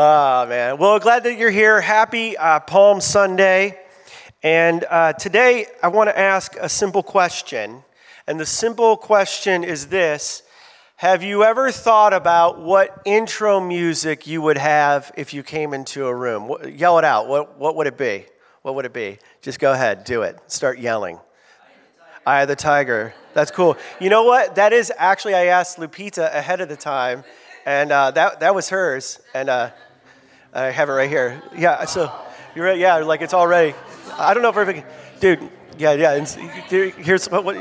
Oh, man. Well, glad that you're here. Happy uh, Palm Sunday. And uh, today I want to ask a simple question. And the simple question is this Have you ever thought about what intro music you would have if you came into a room? What, yell it out. What, what would it be? What would it be? Just go ahead, do it. Start yelling. Eye of the Tiger. That's cool. You know what? That is actually, I asked Lupita ahead of the time and uh, that that was hers, and uh, I have it right here. Yeah, so you're right. Yeah, like it's all ready. I don't know if we're, dude. Yeah, yeah. And here's what, what.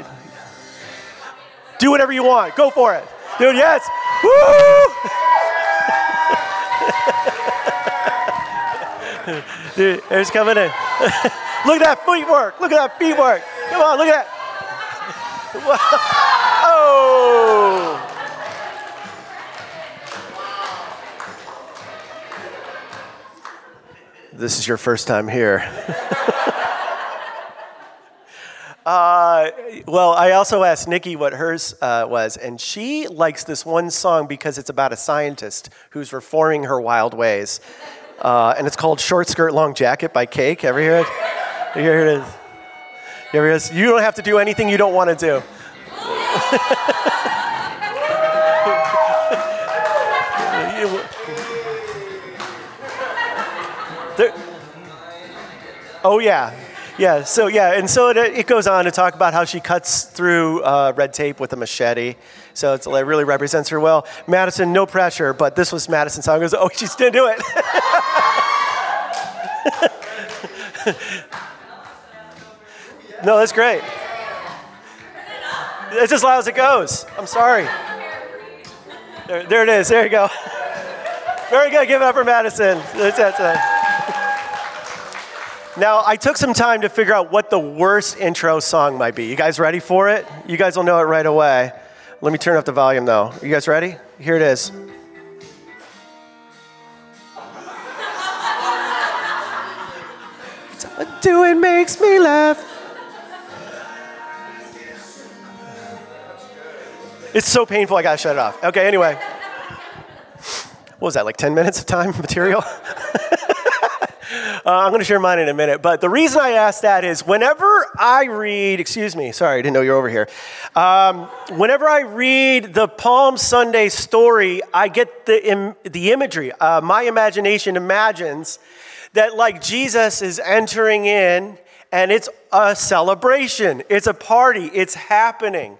Do whatever you want. Go for it, dude. Yes. Woo! dude, it's coming in. look at that feet work. Look at that feet work. Come on, look at that. oh. This is your first time here. uh, well, I also asked Nikki what hers uh, was, and she likes this one song because it's about a scientist who's reforming her wild ways. Uh, and it's called Short Skirt Long Jacket by Cake. Ever hear it? Here it is. You ever hear? You don't have to do anything you don't want to do. oh, yeah. Yeah, so yeah, and so it, it, goes on to talk about how she cuts through uh, red tape with a machete. So it really represents her well. Madison, no pressure, but this was Madison's song. Goes, oh, she's gonna do it. no, that's great. It's as loud as it goes. I'm sorry. There, there it is. There you go. Very good. Give it up for Madison. That's, that's, uh, now, I took some time to figure out what the worst intro song might be. You guys ready for it? You guys will know it right away. Let me turn up the volume though. You guys ready? Here it is. Doing makes me laugh. It's so painful, I gotta shut it off. Okay, anyway. What was that, like 10 minutes of time material? Uh, I'm going to share mine in a minute. But the reason I ask that is whenever I read, excuse me, sorry, I didn't know you were over here. Um, whenever I read the Palm Sunday story, I get the, Im- the imagery. Uh, my imagination imagines that, like, Jesus is entering in and it's a celebration, it's a party, it's happening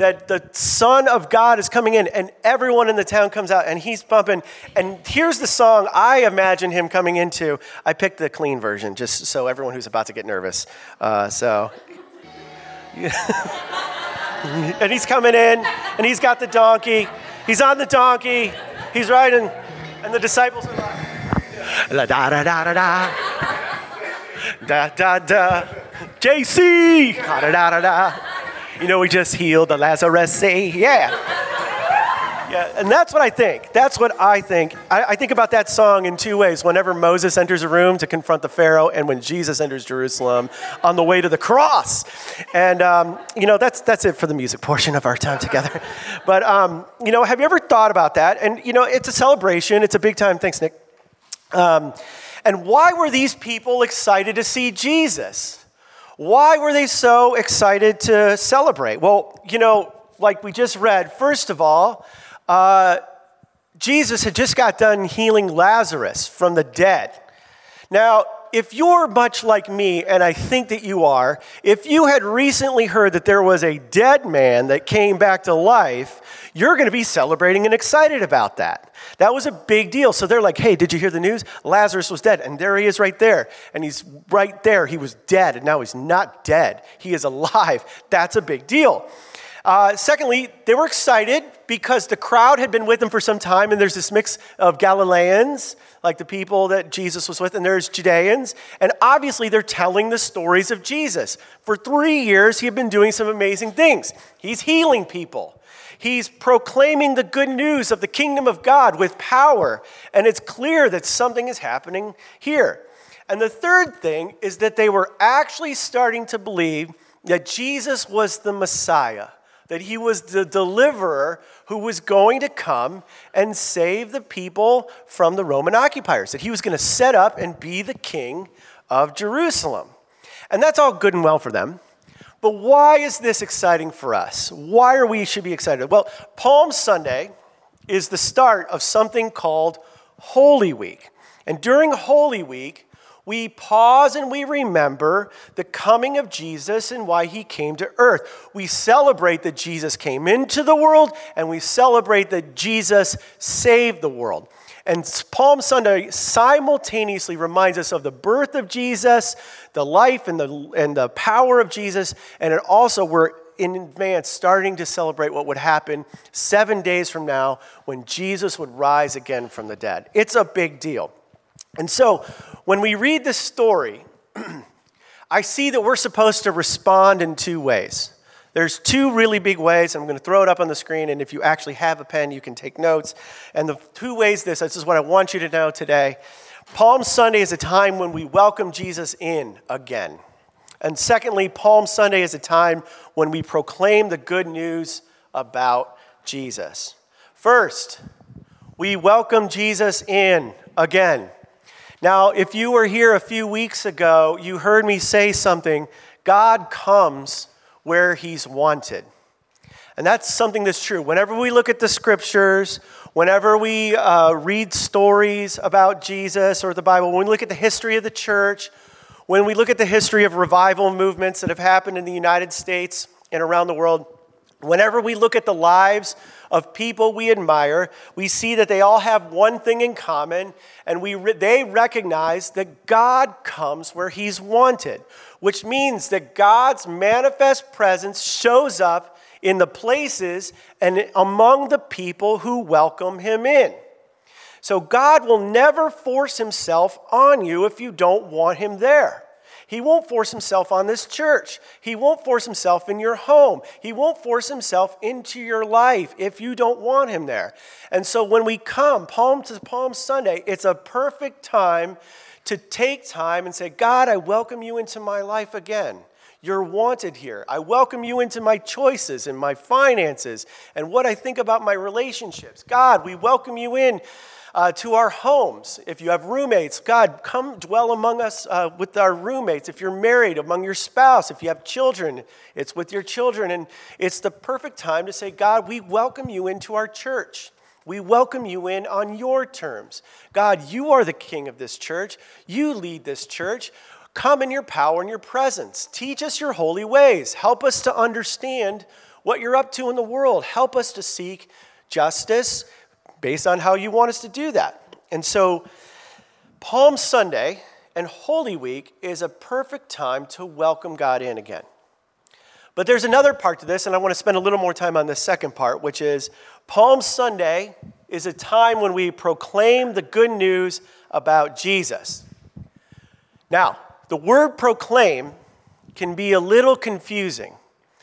that the Son of God is coming in, and everyone in the town comes out, and he's bumping. And here's the song I imagine him coming into. I picked the clean version, just so everyone who's about to get nervous. Uh, so. and he's coming in, and he's got the donkey. He's on the donkey. He's riding, and the disciples are like, la da da da da da, da da da, JC, da da da da. You know, we just healed the Lazarus. Yeah. Yeah, and that's what I think. That's what I think. I, I, think about that song in two ways. Whenever Moses enters a room to confront the Pharaoh, and when Jesus enters Jerusalem on the way to the cross. And, um, you know, that's, that's it for the music portion of our time together. But, um, you know, have you ever thought about that? And, you know, it's a celebration, it's a big time. Thanks, Nick. Um, and why were these people excited to see Jesus? Why were they so excited to celebrate? Well, you know, like we just read, first of all, uh, Jesus had just got done healing Lazarus from the dead. Now, if you're much like me, and I think that you are, if you had recently heard that there was a dead man that came back to life, you're going to be celebrating and excited about that. That was a big deal. So they're like, hey, did you hear the news? Lazarus was dead. And there he is right there. And he's right there. He was dead, and now he's not dead. He is alive. That's a big deal. Uh, secondly, they were excited because the crowd had been with them for some time, and there's this mix of Galileans, like the people that Jesus was with, and there's Judeans. And obviously, they're telling the stories of Jesus. For three years, he had been doing some amazing things. He's healing people, He's proclaiming the good news of the kingdom of God with power, and it's clear that something is happening here. And the third thing is that they were actually starting to believe that Jesus was the Messiah, that he was the deliverer who was going to come and save the people from the Roman occupiers, that he was going to set up and be the king of Jerusalem. And that's all good and well for them. But why is this exciting for us? Why are we should be excited? Well, Palm Sunday is the start of something called Holy Week. And during Holy Week, we pause and we remember the coming of Jesus and why he came to earth. We celebrate that Jesus came into the world and we celebrate that Jesus saved the world. And Palm Sunday simultaneously reminds us of the birth of Jesus, the life and the, and the power of Jesus, and it also we're in advance starting to celebrate what would happen seven days from now when Jesus would rise again from the dead. It's a big deal. And so when we read this story, I see that we're supposed to respond in two ways. There's two really big ways. I'm going to throw it up on the screen, and if you actually have a pen, you can take notes. And the two ways this, this is what I want you to know today. Palm Sunday is a time when we welcome Jesus in again. And secondly, Palm Sunday is a time when we proclaim the good news about Jesus. First, we welcome Jesus in again. Now, if you were here a few weeks ago, you heard me say something God comes where he's wanted. And that's something that's true. Whenever we look at the scriptures, whenever we uh, read stories about Jesus or the Bible, when we look at the history of the church, when we look at the history of revival movements that have happened in the United States and around the world, whenever we look at the lives of people we admire, we see that they all have one thing in common, and we re- they recognize that God comes where He's wanted, which means that God's manifest presence shows up in the places and among the people who welcome Him in. So God will never force Himself on you if you don't want Him there. He won't force himself on this church. He won't force himself in your home. He won't force himself into your life if you don't want him there. And so when we come Palm to Palm Sunday, it's a perfect time to take time and say, God, I welcome you into my life again. You're wanted here. I welcome you into my choices and my finances and what I think about my relationships. God, we welcome you in uh, to our homes. If you have roommates, God, come dwell among us uh, with our roommates. If you're married, among your spouse. If you have children, it's with your children. And it's the perfect time to say, God, we welcome you into our church. We welcome you in on your terms. God, you are the king of this church. You lead this church. Come in your power and your presence. Teach us your holy ways. Help us to understand what you're up to in the world. Help us to seek justice based on how you want us to do that. And so, Palm Sunday and Holy Week is a perfect time to welcome God in again. But there's another part to this, and I want to spend a little more time on the second part, which is Palm Sunday is a time when we proclaim the good news about Jesus. Now, the word proclaim can be a little confusing.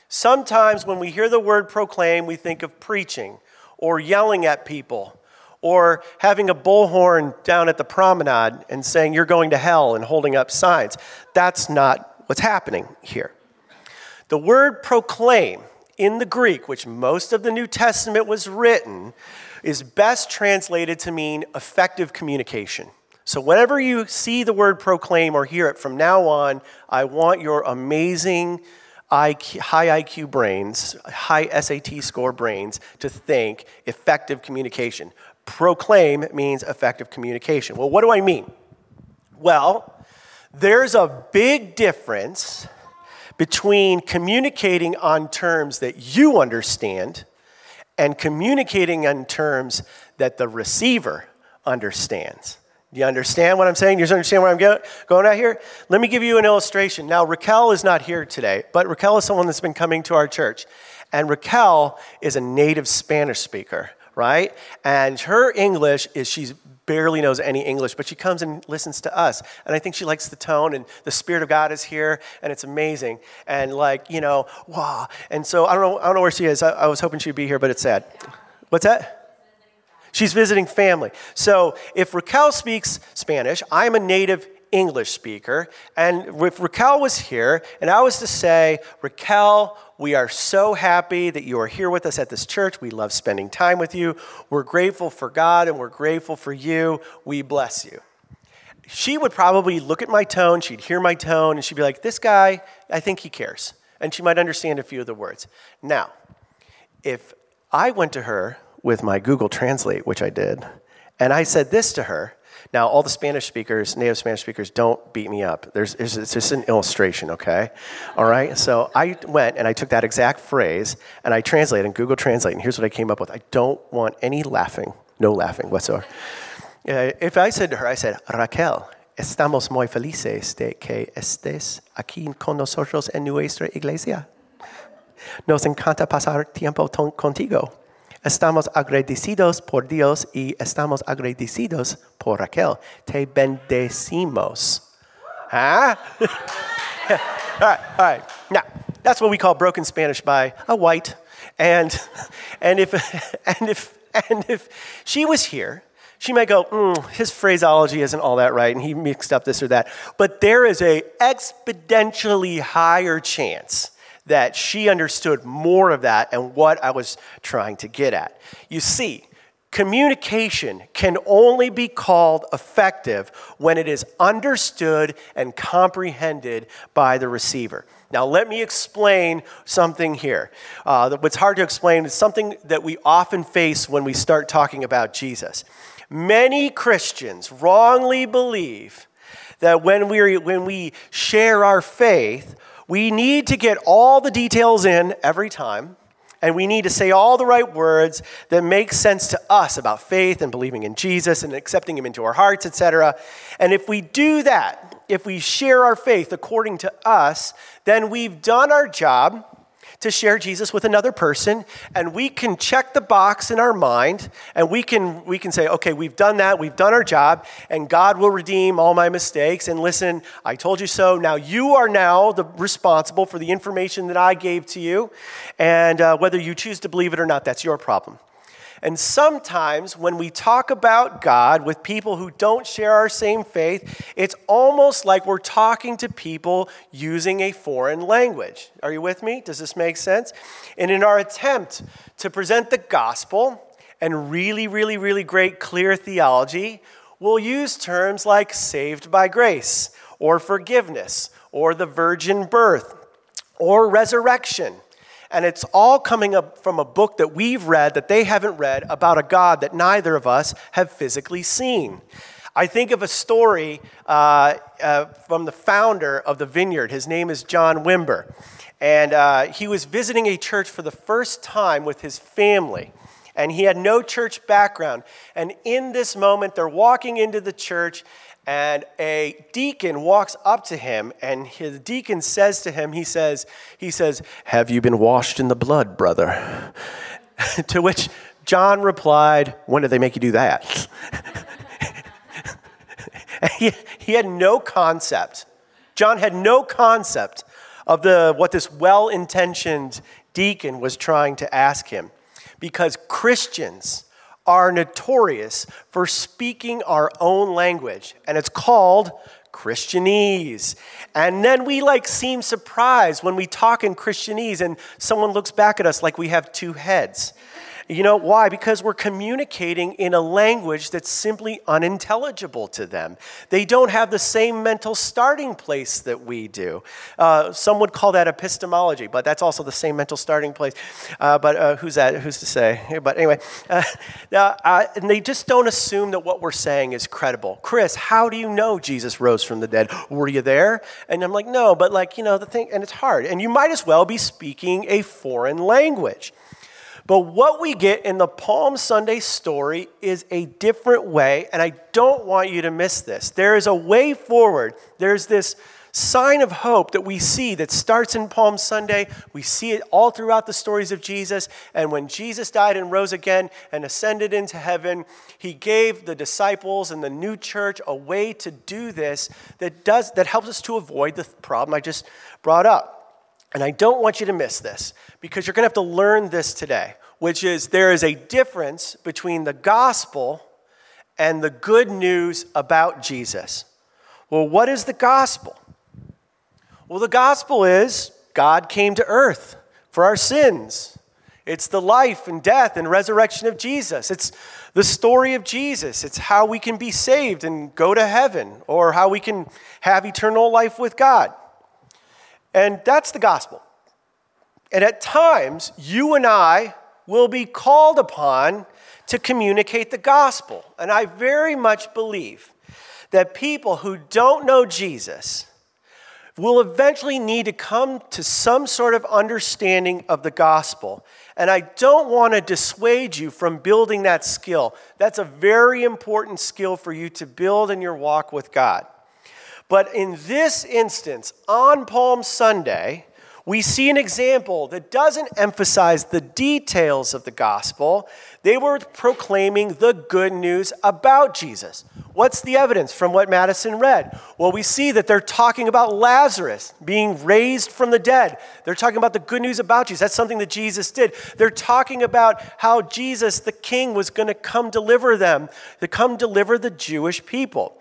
Sometimes when we hear the word proclaim, we think of preaching or yelling at people or having a bullhorn down at the promenade and saying you're going to hell and holding up signs. That's not what's happening here. The word proclaim in the Greek, which most of the New Testament was written, is best translated to mean effective communication. So, whenever you see the word proclaim or hear it from now on, I want your amazing IQ, high IQ brains, high SAT score brains to think effective communication. Proclaim means effective communication. Well, what do I mean? Well, there's a big difference between communicating on terms that you understand and communicating on terms that the receiver understands. Do you understand what I'm saying? Do you understand where I'm going at here? Let me give you an illustration. Now, Raquel is not here today, but Raquel is someone that's been coming to our church. And Raquel is a native Spanish speaker, right? And her English is she barely knows any English, but she comes and listens to us. And I think she likes the tone, and the Spirit of God is here, and it's amazing. And like, you know, wow. And so I don't know, I don't know where she is. I, I was hoping she'd be here, but it's sad. What's that? She's visiting family. So if Raquel speaks Spanish, I'm a native English speaker. And if Raquel was here and I was to say, Raquel, We are so happy that you are here with us at this church. We love spending time with you. We're grateful for God and we're grateful for you. We bless you. She would probably look at my tone, she'd hear my tone, and she'd be like, This guy, I think he cares. And she might understand a few of the words. Now, if I went to her with my Google Translate, which I did, and I said this to her, now, all the Spanish speakers, native Spanish speakers, don't beat me up. There's, it's just an illustration, okay? All right? So I went and I took that exact phrase and I translated in Google Translate, and here's what I came up with. I don't want any laughing, no laughing whatsoever. Uh, if I said to her, I said, Raquel, estamos muy felices de que estés aquí con nosotros en nuestra iglesia. Nos encanta pasar tiempo contigo. Estamos agradecidos por Dios y estamos agradecidos por Raquel. Te bendecimos. Huh? all right, all right. Now, that's what we call broken Spanish by a white. And, and, if, and, if, and if she was here, she might go, mm, his phraseology isn't all that right, and he mixed up this or that. But there is a exponentially higher chance that she understood more of that and what I was trying to get at. You see, communication can only be called effective when it is understood and comprehended by the receiver. Now, let me explain something here. Uh, what's hard to explain is something that we often face when we start talking about Jesus. Many Christians wrongly believe that when we, when we share our faith, we need to get all the details in every time, and we need to say all the right words that make sense to us about faith and believing in Jesus and accepting Him into our hearts, etc. And if we do that, if we share our faith according to us, then we've done our job to share Jesus with another person, and we can check the box in our mind, and we can, we can say, okay, we've done that, we've done our job, and God will redeem all my mistakes. And listen, I told you so. Now you are now the responsible for the information that I gave to you, and uh, whether you choose to believe it or not, that's your problem. And sometimes when we talk about God with people who don't share our same faith, it's almost like we're talking to people using a foreign language. Are you with me? Does this make sense? And in our attempt to present the gospel and really, really, really great, clear theology, we'll use terms like saved by grace or forgiveness or the virgin birth or resurrection. And it's all coming up from a book that we've read that they haven't read about a God that neither of us have physically seen. I think of a story uh, uh, from the founder of the vineyard. His name is John Wimber. And uh, he was visiting a church for the first time with his family. And he had no church background. And in this moment, they're walking into the church, and a deacon walks up to him and his deacon says to him he says he says have you been washed in the blood brother? To which john replied when did they make you do that? He, he had no concept. John had no concept of the what this well-intentioned deacon was trying to ask him. Because christians are notorious for speaking our own language, and it's called Christianese. And then we like seem surprised when we talk in Christianese and someone looks back at us like we have two heads. You know why? Because we're communicating in a language that's simply unintelligible to them. They don't have the same mental starting place that we do. Uh, some would call that epistemology, but that's also the same mental starting place. Uh, but uh, who's that? Who's to say? But anyway, uh, uh, and they just don't assume that what we're saying is credible. Chris, how do you know Jesus rose from the dead? Were you there? And I'm like, no, but like, you know, the thing, and it's hard. And you might as well be speaking a foreign language. But what we get in the Palm Sunday story is a different way, and I don't want you to miss this. There is a way forward. There's this sign of hope that we see that starts in Palm Sunday. We see it all throughout the stories of Jesus. And when Jesus died and rose again and ascended into heaven, he gave the disciples and the new church a way to do this that does that helps us to avoid the problem I just brought up. And I don't want you to miss this because you're going to have to learn this today, which is there is a difference between the gospel and the good news about Jesus. Well, what is the gospel? Well, the gospel is God came to earth for our sins. It's the life and death and resurrection of Jesus. It's the story of Jesus. It's how we can be saved and go to heaven or how we can have eternal life with God. And that's the gospel. And at times, you and I will be called upon to communicate the gospel. And I very much believe that people who don't know Jesus will eventually need to come to some sort of understanding of the gospel. And I don't want to dissuade you from building that skill. That's a very important skill for you to build in your walk with God. But in this instance, on Palm Sunday, we see an example that doesn't emphasize the details of the gospel. They were proclaiming the good news about Jesus. What's the evidence from what Madison read? Well, we see that they're talking about Lazarus being raised from the dead. They're talking about the good news about Jesus. That's something that Jesus did. They're talking about how Jesus, the king, was going to come deliver them, to come deliver the Jewish people.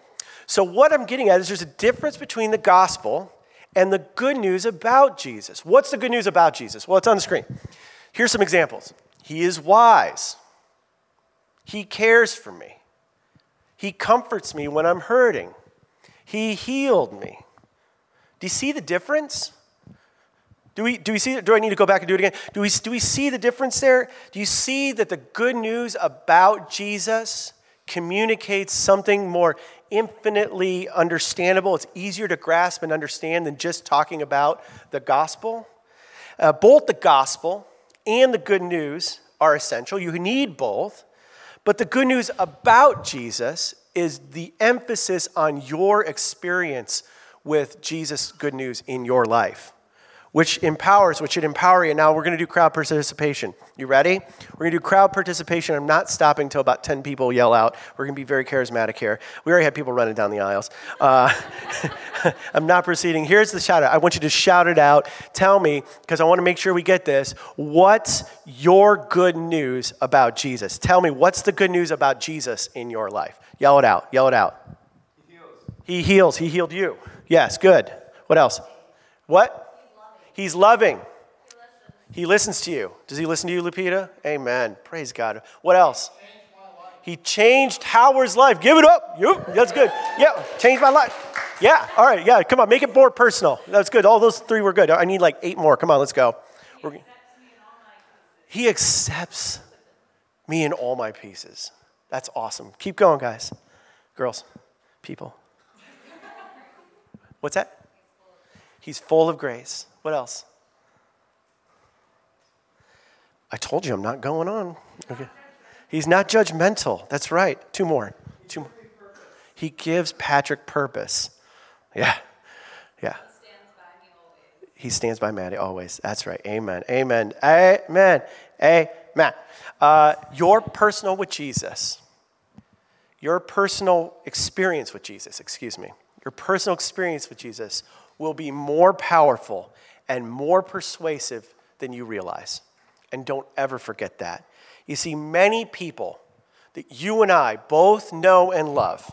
So, what I'm getting at is there's a difference between the gospel and the good news about Jesus. What's the good news about Jesus? Well, it's on the screen. Here's some examples He is wise, He cares for me, He comforts me when I'm hurting, He healed me. Do you see the difference? Do we, do we see, do I need to go back and do it again? Do we, do we see the difference there? Do you see that the good news about Jesus communicates something more infinitely understandable. It's easier to grasp and understand than just talking about the gospel. Uh, both the gospel and the good news are essential. You need both. But the good news about Jesus is the emphasis on your experience with Jesus' good news in your life which empowers, which should empower you. Now we're going to do crowd participation. You ready? We're going to do crowd participation. I'm not stopping until about 10 people yell out. We're going to be very charismatic here. We already had people running down the aisles. Uh, I'm not proceeding. Here's the shout out. I want you to shout it out. Tell me, because I want to make sure we get this, what's your good news about Jesus? Tell me, what's the good news about Jesus in your life? Yell it out. Yell it out. He heals. He heals. He healed you. Yes, good. What else? What? He's loving. He listens to you. Does he listen to you, Lupita? Amen. Praise God. What else? He changed Howard's life. Give it up. Yep, that's good. Yeah, changed my life. Yeah, all right. Yeah, come on, make it more personal. That's good. All those three were good. I need like eight more. Come on, let's go. We're, he accepts me in all my pieces. That's awesome. Keep going, guys. Girls, people. What's that? He's full of grace. What else? I told you I'm not going on. Okay. He's not judgmental. That's right. Two more. Two more. He gives Patrick purpose. Yeah. Yeah. He stands by Maddie always. That's right. Amen. Amen. Amen. Amen. Uh, your personal with Jesus, your personal experience with Jesus, excuse me, your personal experience with Jesus will be more powerful and more persuasive than you realize. And don't ever forget that. You see, many people that you and I both know and love,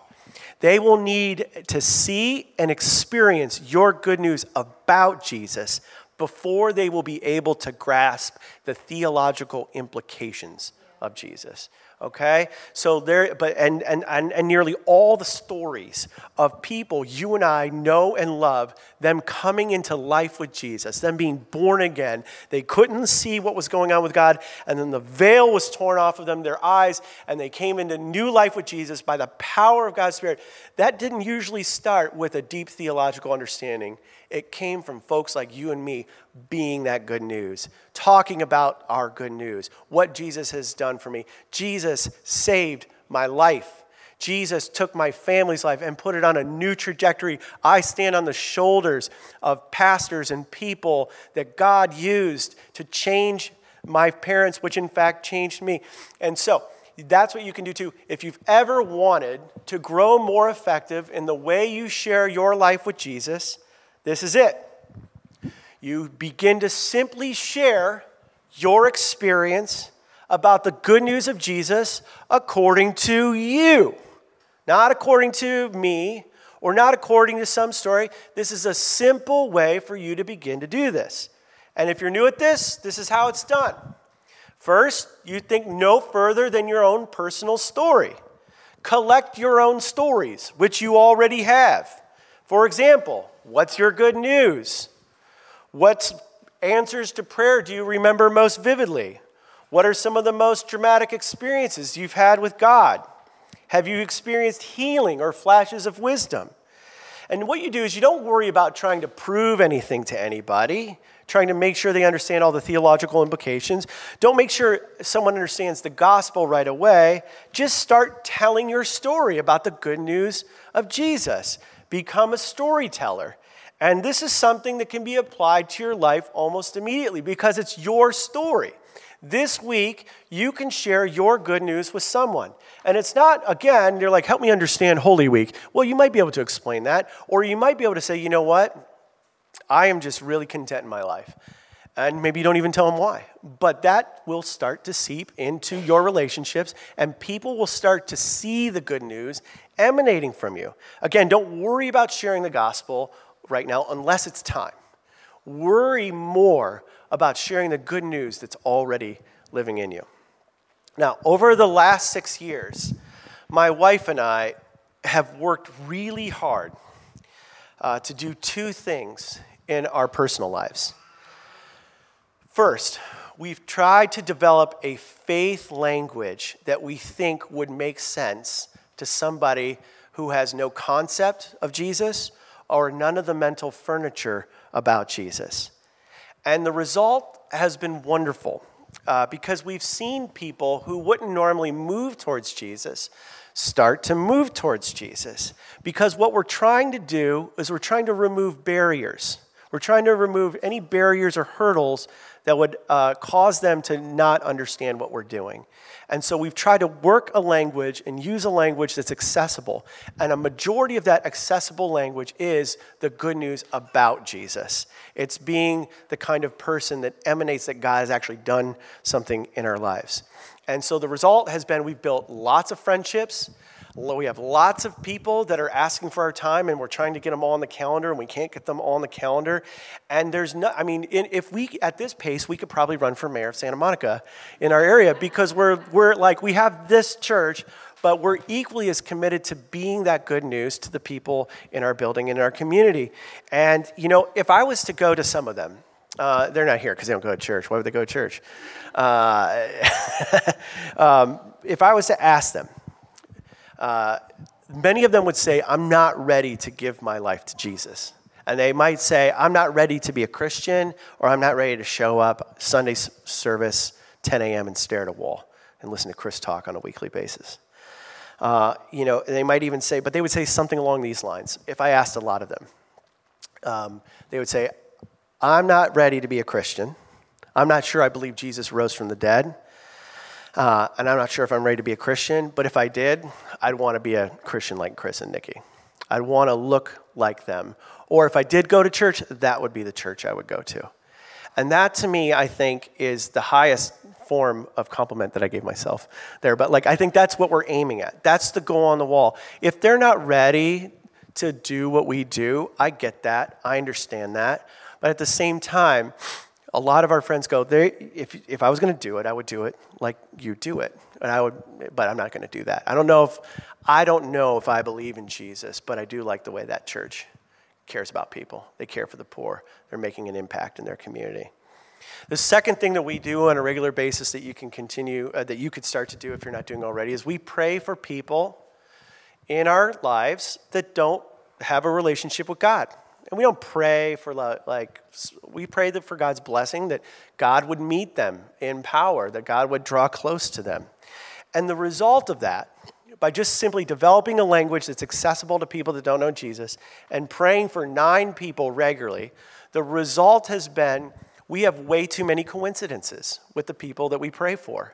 they will need to see and experience your good news about Jesus before they will be able to grasp the theological implications of Jesus okay? So there but and, and and and nearly all the stories of people you and i know and love them coming into life with jesus them being born again. They couldn't see what was going on with god and then the veil was torn off of them their eyes and they came into new life with jesus by the power of god's spirit. That didn't usually start with a deep theological understanding. It came from folks like you and me being that good news, talking about our good news, what Jesus has done for me. Jesus saved my life. Jesus took my family's life and put it on a new trajectory. I stand on the shoulders of pastors and people that God used to change my parents, which in fact changed me. And so, that's what you can do too. If you've ever wanted to grow more effective in the way you share your life with Jesus, this is it. You begin to simply share your experience about the good news of Jesus according to you, not according to me or not according to some story. This is a simple way for you to begin to do this. And if you're new at this, this is how it's done. First, you think no further than your own personal story. Collect your own stories, which you already have. For example, what's your good news? What answers to prayer do you remember most vividly? What are some of the most dramatic experiences you've had with God? Have you experienced healing or flashes of wisdom? And what you do is you don't worry about trying to prove anything to anybody, trying to make sure they understand all the theological implications. Don't make sure someone understands the gospel right away. Just start telling your story about the good news of Jesus. Become a storyteller. And this is something that can be applied to your life almost immediately because it's your story. This week, you can share your good news with someone. And it's not, again, you're like, help me understand Holy Week. Well, you might be able to explain that. Or you might be able to say, you know what? I am just really content in my life. And maybe you don't even tell them why. But that will start to seep into your relationships, and people will start to see the good news emanating from you. Again, don't worry about sharing the gospel right now unless it's time. Worry more about sharing the good news that's already living in you. Now, over the last six years, my wife and I have worked really hard uh, to do two things in our personal lives. First, we've tried to develop a faith language that we think would make sense to somebody who has no concept of Jesus or none of the mental furniture about Jesus. And the result has been wonderful uh, because we've seen people who wouldn't normally move towards Jesus start to move towards Jesus. Because what we're trying to do is we're trying to remove barriers. We're trying to remove any barriers or hurdles that would uh, cause them to not understand what we're doing. And so we've tried to work a language and use a language that's accessible. And a majority of that accessible language is the good news about Jesus. It's being the kind of person that emanates that God has actually done something in our lives. And so the result has been we've built lots of friendships. We have lots of people that are asking for our time, and we're trying to get them all on the calendar, and we can't get them all on the calendar. And there's no, I mean, in, if we, at this pace, we could probably run for mayor of Santa Monica in our area because we're, we're like, we have this church, but we're equally as committed to being that good news to the people in our building and in our community. And, you know, if I was to go to some of them, uh, they're not here because they don't go to church. Why would they go to church? Uh, um, if I was to ask them, many of them would say, I'm not ready to give my life to Jesus. And they might say, I'm not ready to be a Christian, or I'm not ready to show up Sunday service, 10 a.m., and stare at a wall and listen to Chris talk on a weekly basis. Uh, you know, they might even say, but they would say something along these lines. If I asked a lot of them, um, they would say, I'm not ready to be a Christian. I'm not sure I believe Jesus rose from the dead. Uh, and I'm not sure if I'm ready to be a Christian, but if I did, I'd want to be a Christian like Chris and Nikki. I'd want to look like them. Or if I did go to church, that would be the church I would go to. And that to me, I think, is the highest form of compliment that I gave myself there. But like, I think that's what we're aiming at. That's the goal on the wall. If they're not ready to do what we do, I get that. I understand that. But at the same time, a lot of our friends go, if, if I was going to do it, I would do it like you do it. And I would, but I'm not going to do that. I don't know if, I don't know if I believe in Jesus, but I do like the way that church cares about people. They care for the poor. They're making an impact in their community. The second thing that we do on a regular basis that you can continue, uh, that you could start to do if you're not doing already, is we pray for people in our lives that don't have a relationship with God. And we don't pray for like, we pray that for God's blessing, that God would meet them in power, that God would draw close to them. And the result of that, by just simply developing a language that's accessible to people that don't know Jesus and praying for nine people regularly, the result has been we have way too many coincidences with the people that we pray for.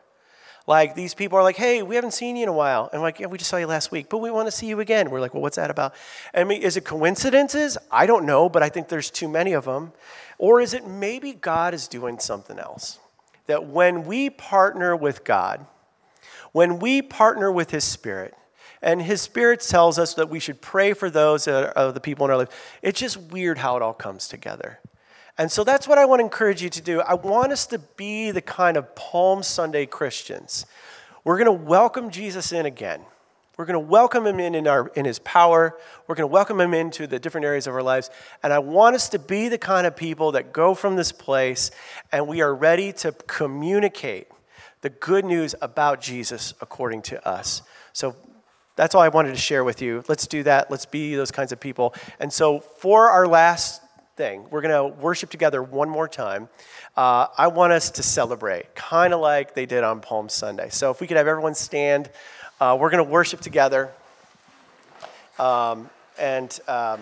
Like these people are like, hey, we haven't seen you in a while. And like, yeah, we just saw you last week, but we want to see you again. We're like, well, what's that about? I mean, is it coincidences? I don't know, but I think there's too many of them. Or is it maybe God is doing something else? That when we partner with God, when we partner with His Spirit, and His Spirit tells us that we should pray for those that are the people in our life, it's just weird how it all comes together. And so that's what I want to encourage you to do. I want us to be the kind of Palm Sunday Christians. We're going to welcome Jesus in again. We're going to welcome him in in, our, in his power. We're going to welcome him into the different areas of our lives. And I want us to be the kind of people that go from this place and we are ready to communicate the good news about Jesus according to us. So that's all I wanted to share with you. Let's do that. Let's be those kinds of people. And so for our last thing, we're going to worship together one more time. Uh, I want us to celebrate, kind of like they did on Palm Sunday. So if we could have everyone stand. Uh, we're going to worship together. Um, and um,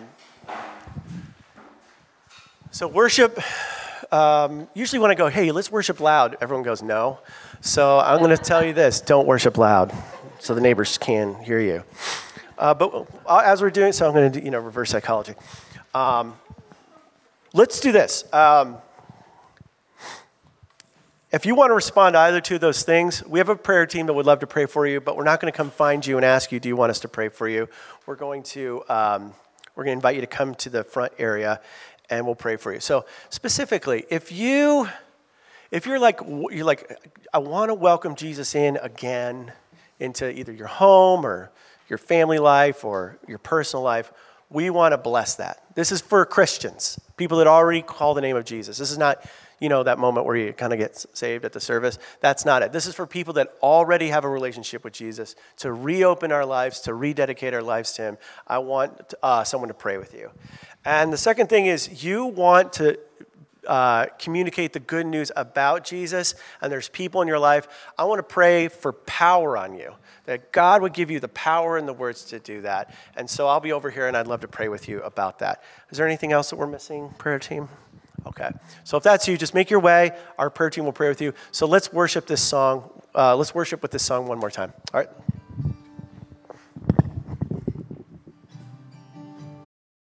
so, worship, um, usually when I go, hey, let's worship loud, everyone goes, no. So, I'm going to tell you this don't worship loud so the neighbors can hear you. Uh, but uh, as we're doing so, I'm going to do, you know, reverse psychology. Um, let's do this. Um, if you want to respond to either two of those things, we have a prayer team that would love to pray for you, but we're not going to come find you and ask you, do you want us to pray for you? We're going to, um, we're going to invite you to come to the front area and we'll pray for you. So specifically, if you, if you're like, you're like, I want to welcome Jesus in again into either your home or your family life or your personal life, we want to bless that. This is for Christians, people that already call the name of Jesus. This is not you know, that moment where you kind of get saved at the service. That's not it. This is for people that already have a relationship with Jesus to reopen our lives, to rededicate our lives to Him. I want uh, someone to pray with you. And the second thing is, you want to uh, communicate the good news about Jesus, and there's people in your life. I want to pray for power on you, that God would give you the power and the words to do that. And so I'll be over here, and I'd love to pray with you about that. Is there anything else that we're missing, prayer team? Okay. So if that's you, just make your way. Our prayer team will pray with you. So let's worship this song. Uh, let's worship with this song one more time. All right.